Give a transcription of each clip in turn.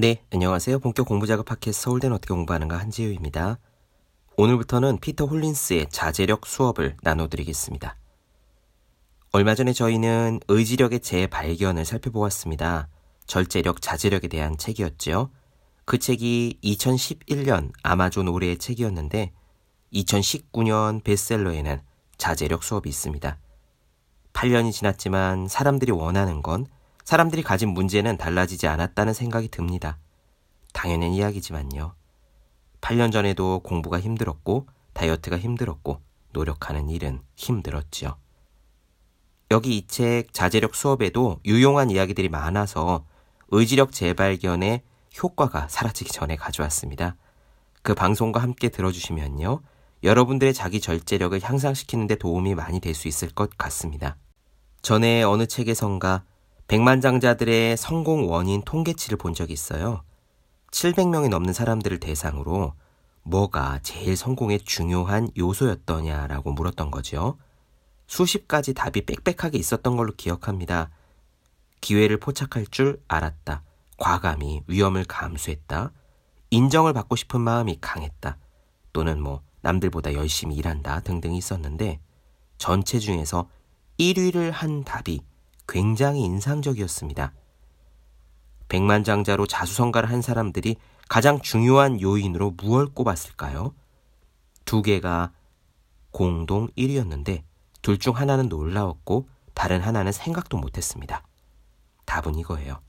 네, 안녕하세요. 본격 공부작업 팟캐스트 서울대는 어떻게 공부하는가 한지우입니다. 오늘부터는 피터 홀린스의 자제력 수업을 나눠드리겠습니다. 얼마 전에 저희는 의지력의 재발견을 살펴보았습니다. 절제력, 자제력에 대한 책이었죠. 그 책이 2011년 아마존 올해의 책이었는데 2019년 베스트셀러에는 자제력 수업이 있습니다. 8년이 지났지만 사람들이 원하는 건 사람들이 가진 문제는 달라지지 않았다는 생각이 듭니다. 당연한 이야기지만요. 8년 전에도 공부가 힘들었고 다이어트가 힘들었고 노력하는 일은 힘들었지요. 여기 이 책 자제력 수업에도 유용한 이야기들이 많아서 의지력 재발견의 효과가 사라지기 전에 가져왔습니다. 그 방송과 함께 들어주시면요. 여러분들의 자기 절제력을 향상시키는 데 도움이 많이 될 수 있을 것 같습니다. 전에 어느 책에선가 백만장자들의 성공 원인 통계치를 본 적이 있어요. 700명이 넘는 사람들을 대상으로 뭐가 제일 성공의 중요한 요소였더냐라고 물었던 거죠. 수십 가지 답이 빽빽하게 있었던 걸로 기억합니다. 기회를 포착할 줄 알았다. 과감히 위험을 감수했다. 인정을 받고 싶은 마음이 강했다. 또는 뭐 남들보다 열심히 일한다 등등 있었는데 전체 중에서 1위를 한 답이 굉장히 인상적이었습니다. 백만장자로 자수성가를 한 사람들이 가장 중요한 요인으로 무엇을 꼽았을까요? 두 개가 공동 1위였는데 둘 중 하나는 놀라웠고 다른 하나는 생각도 못했습니다. 답은 이거예요.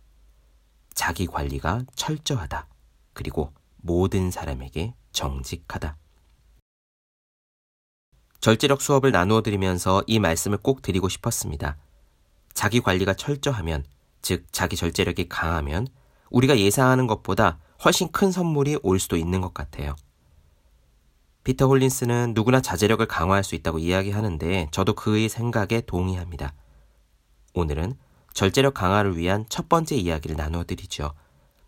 자기 관리가 철저하다. 그리고 모든 사람에게 정직하다. 절제력 수업을 나누어 드리면서 이 말씀을 꼭 드리고 싶었습니다. 자기 관리가 철저하면, 즉 자기 절제력이 강하면 우리가 예상하는 것보다 훨씬 큰 선물이 올 수도 있는 것 같아요. 피터 홀린스는 누구나 자제력을 강화할 수 있다고 이야기하는데 저도 그의 생각에 동의합니다. 오늘은 절제력 강화를 위한 첫 번째 이야기를 나누어 드리죠.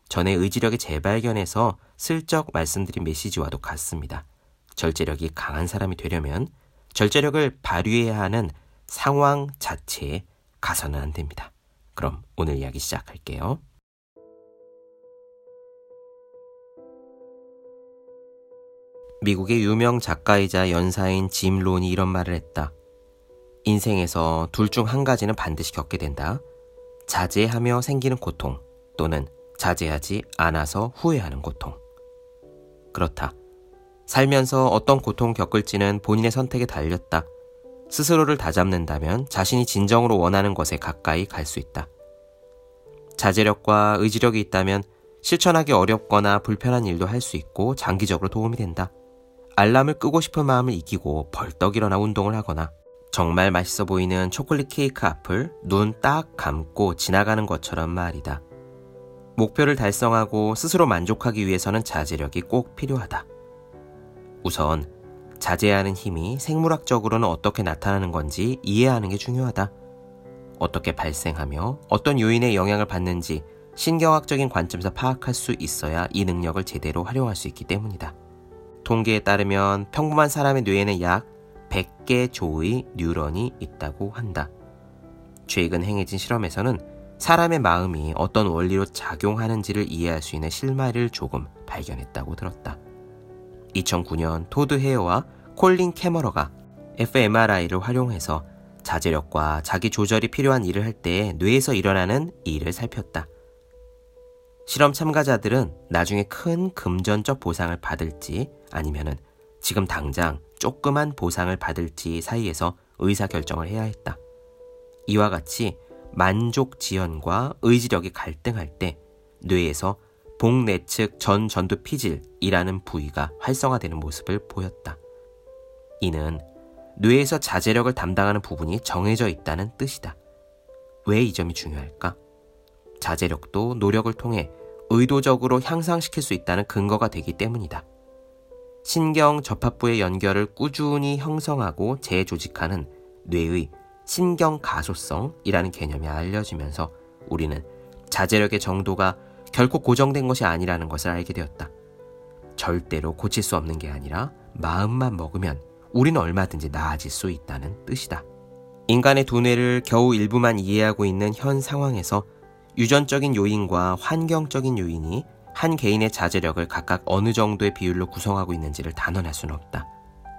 전에 의지력의 재발견에서 슬쩍 말씀드린 메시지와도 같습니다. 절제력이 강한 사람이 되려면 절제력을 발휘해야 하는 상황 자체에 가서는 안 됩니다. 그럼 오늘 이야기 시작할게요. 미국의 유명 작가이자 연사인 짐 론이 이런 말을 했다. 인생에서 둘 중 한 가지는 반드시 겪게 된다. 자제하며 생기는 고통 또는 자제하지 않아서 후회하는 고통. 그렇다. 살면서 어떤 고통 겪을지는 본인의 선택에 달렸다. 스스로를 다잡는다면 자신이 진정으로 원하는 것에 가까이 갈 수 있다. 자제력과 의지력이 있다면 실천하기 어렵거나 불편한 일도 할 수 있고 장기적으로 도움이 된다. 알람을 끄고 싶은 마음을 이기고 벌떡 일어나 운동을 하거나 정말 맛있어 보이는 초콜릿 케이크 앞을 눈 딱 감고 지나가는 것처럼 말이다. 목표를 달성하고 스스로 만족하기 위해서는 자제력이 꼭 필요하다. 우선 자제하는 힘이 생물학적으로는 어떻게 나타나는 건지 이해하는 게 중요하다. 어떻게 발생하며 어떤 요인의 영향을 받는지 신경학적인 관점에서 파악할 수 있어야 이 능력을 제대로 활용할 수 있기 때문이다. 통계에 따르면 평범한 사람의 뇌에는 약 100개 조의 뉴런이 있다고 한다. 최근 행해진 실험에서는 사람의 마음이 어떤 원리로 작용하는지를 이해할 수 있는 실마리를 조금 발견했다고 들었다. 2009년 토드 헤어와 콜린 캐머러가 fMRI를 활용해서 자제력과 자기 조절이 필요한 일을 할 때 뇌에서 일어나는 일을 살폈다. 실험 참가자들은 나중에 큰 금전적 보상을 받을지 아니면은 지금 당장 조그만 보상을 받을지 사이에서 의사 결정을 해야 했다. 이와 같이 만족 지연과 의지력이 갈등할 때 뇌에서 복내측 전 전두 피질이라는 부위가 활성화되는 모습을 보였다. 이는 뇌에서 자제력을 담당하는 부분이 정해져 있다는 뜻이다. 왜 이 점이 중요할까? 자제력도 노력을 통해 의도적으로 향상시킬 수 있다는 근거가 되기 때문이다. 신경 접합부의 연결을 꾸준히 형성하고 재조직하는 뇌의 신경 가소성이라는 개념이 알려지면서 우리는 자제력의 정도가 결코 고정된 것이 아니라는 것을 알게 되었다. 절대로 고칠 수 없는 게 아니라 마음만 먹으면 우리는 얼마든지 나아질 수 있다는 뜻이다. 인간의 두뇌를 겨우 일부만 이해하고 있는 현 상황에서 유전적인 요인과 환경적인 요인이 한 개인의 자제력을 각각 어느 정도의 비율로 구성하고 있는지를 단언할 수는 없다.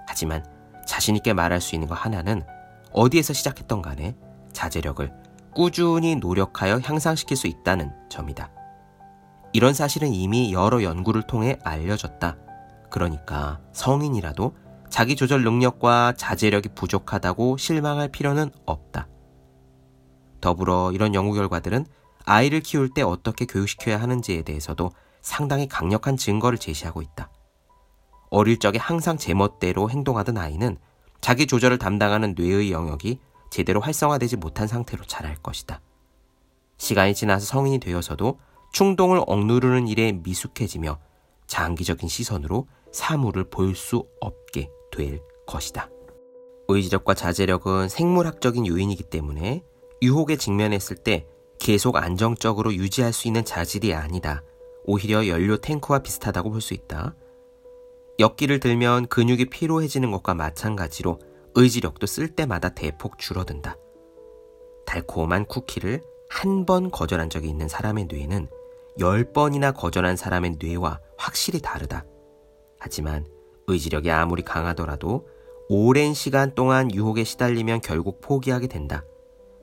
하지만 자신있게 말할 수 있는 것 하나는 어디에서 시작했던 간에 자제력을 꾸준히 노력하여 향상시킬 수 있다는 점이다. 이런 사실은 이미 여러 연구를 통해 알려졌다. 그러니까 성인이라도 자기 조절 능력과 자제력이 부족하다고 실망할 필요는 없다. 더불어 이런 연구 결과들은 아이를 키울 때 어떻게 교육시켜야 하는지에 대해서도 상당히 강력한 증거를 제시하고 있다. 어릴 적에 항상 제멋대로 행동하던 아이는 자기 조절을 담당하는 뇌의 영역이 제대로 활성화되지 못한 상태로 자랄 것이다. 시간이 지나서 성인이 되어서도 충동을 억누르는 일에 미숙해지며 장기적인 시선으로 사물을 볼 수 없게 될 것이다. 의지력과 자제력은 생물학적인 요인이기 때문에 유혹에 직면했을 때 계속 안정적으로 유지할 수 있는 자질이 아니다. 오히려 연료 탱크와 비슷하다고 볼 수 있다. 역기를 들면 근육이 피로해지는 것과 마찬가지로 의지력도 쓸 때마다 대폭 줄어든다. 달콤한 쿠키를 한 번 거절한 적이 있는 사람의 뇌는 열 번이나 거절한 사람의 뇌와 확실히 다르다. 하지만 의지력이 아무리 강하더라도 오랜 시간 동안 유혹에 시달리면 결국 포기하게 된다.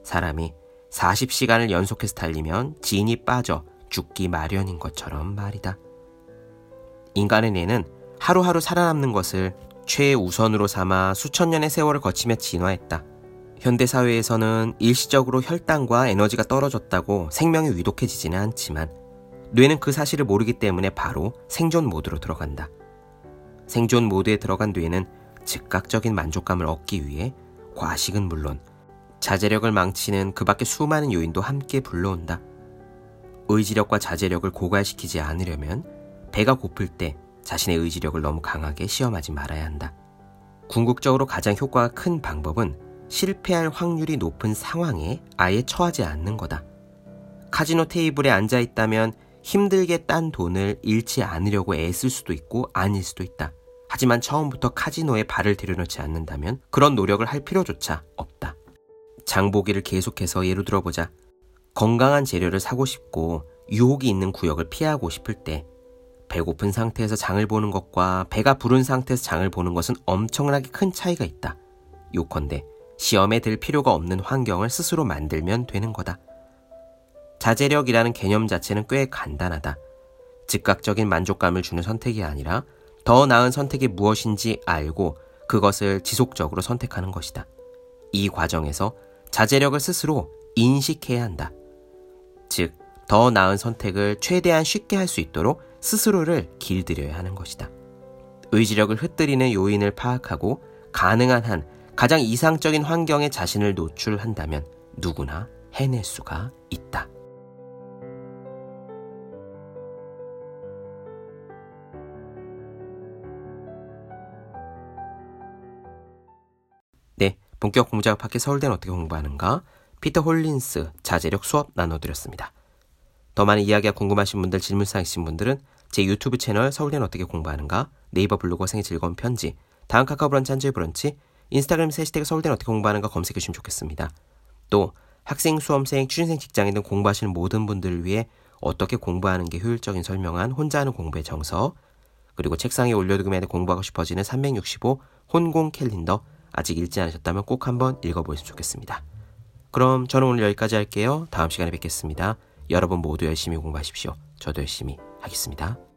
사람이 40시간을 연속해서 달리면 진이 빠져 죽기 마련인 것처럼 말이다. 인간의 뇌는 하루하루 살아남는 것을 최우선으로 삼아 수천 년의 세월을 거치며 진화했다. 현대사회에서는 일시적으로 혈당과 에너지가 떨어졌다고 생명이 위독해지지는 않지만 뇌는 그 사실을 모르기 때문에 바로 생존 모드로 들어간다. 생존 모드에 들어간 뇌는 즉각적인 만족감을 얻기 위해 과식은 물론 자제력을 망치는 그 밖의 수많은 요인도 함께 불러온다. 의지력과 자제력을 고갈시키지 않으려면 배가 고플 때 자신의 의지력을 너무 강하게 시험하지 말아야 한다. 궁극적으로 가장 효과가 큰 방법은 실패할 확률이 높은 상황에 아예 처하지 않는 거다. 카지노 테이블에 앉아 있다면 힘들게 딴 돈을 잃지 않으려고 애쓸 수도 있고 아닐 수도 있다. 하지만 처음부터 카지노에 발을 들여놓지 않는다면 그런 노력을 할 필요조차 없다. 장보기를 계속해서 예로 들어보자. 건강한 재료를 사고 싶고 유혹이 있는 구역을 피하고 싶을 때 배고픈 상태에서 장을 보는 것과 배가 부른 상태에서 장을 보는 것은 엄청나게 큰 차이가 있다. 요컨대 시험에 들 필요가 없는 환경을 스스로 만들면 되는 거다. 자제력이라는 개념 자체는 꽤 간단하다. 즉각적인 만족감을 주는 선택이 아니라 더 나은 선택이 무엇인지 알고 그것을 지속적으로 선택하는 것이다. 이 과정에서 자제력을 스스로 인식해야 한다. 즉, 더 나은 선택을 최대한 쉽게 할 수 있도록 스스로를 길들여야 하는 것이다. 의지력을 흩뜨리는 요인을 파악하고 가능한 한 가장 이상적인 환경에 자신을 노출한다면 누구나 해낼 수가 있다. 본격 공작 밖에 서울대는 어떻게 공부하는가? 피터 홀린스 자제력 수업 나눠드렸습니다. 더 많은 이야기가 궁금하신 분들, 질문사항 있으신 분들은 제 유튜브 채널 서울대는 어떻게 공부하는가, 네이버 블로그 생의 즐거운 편지, 다음 카카오 브런치 한주의 브런치, 인스타그램 해시태그 서울대는 어떻게 공부하는가 검색해 주시면 좋겠습니다. 또 학생, 수험생, 취준생, 직장인 등 공부하시는 모든 분들을 위해 어떻게 공부하는 게 효율적인 설명한 혼자 하는 공부의 정서, 그리고 책상에 올려두기만 해도 공부하고 싶어지는 365 혼공 캘린더 아직 읽지 않으셨다면 꼭 한번 읽어보시면 좋겠습니다. 그럼 저는 오늘 여기까지 할게요. 다음 시간에 뵙겠습니다. 여러분 모두 열심히 공부하십시오. 저도 열심히 하겠습니다.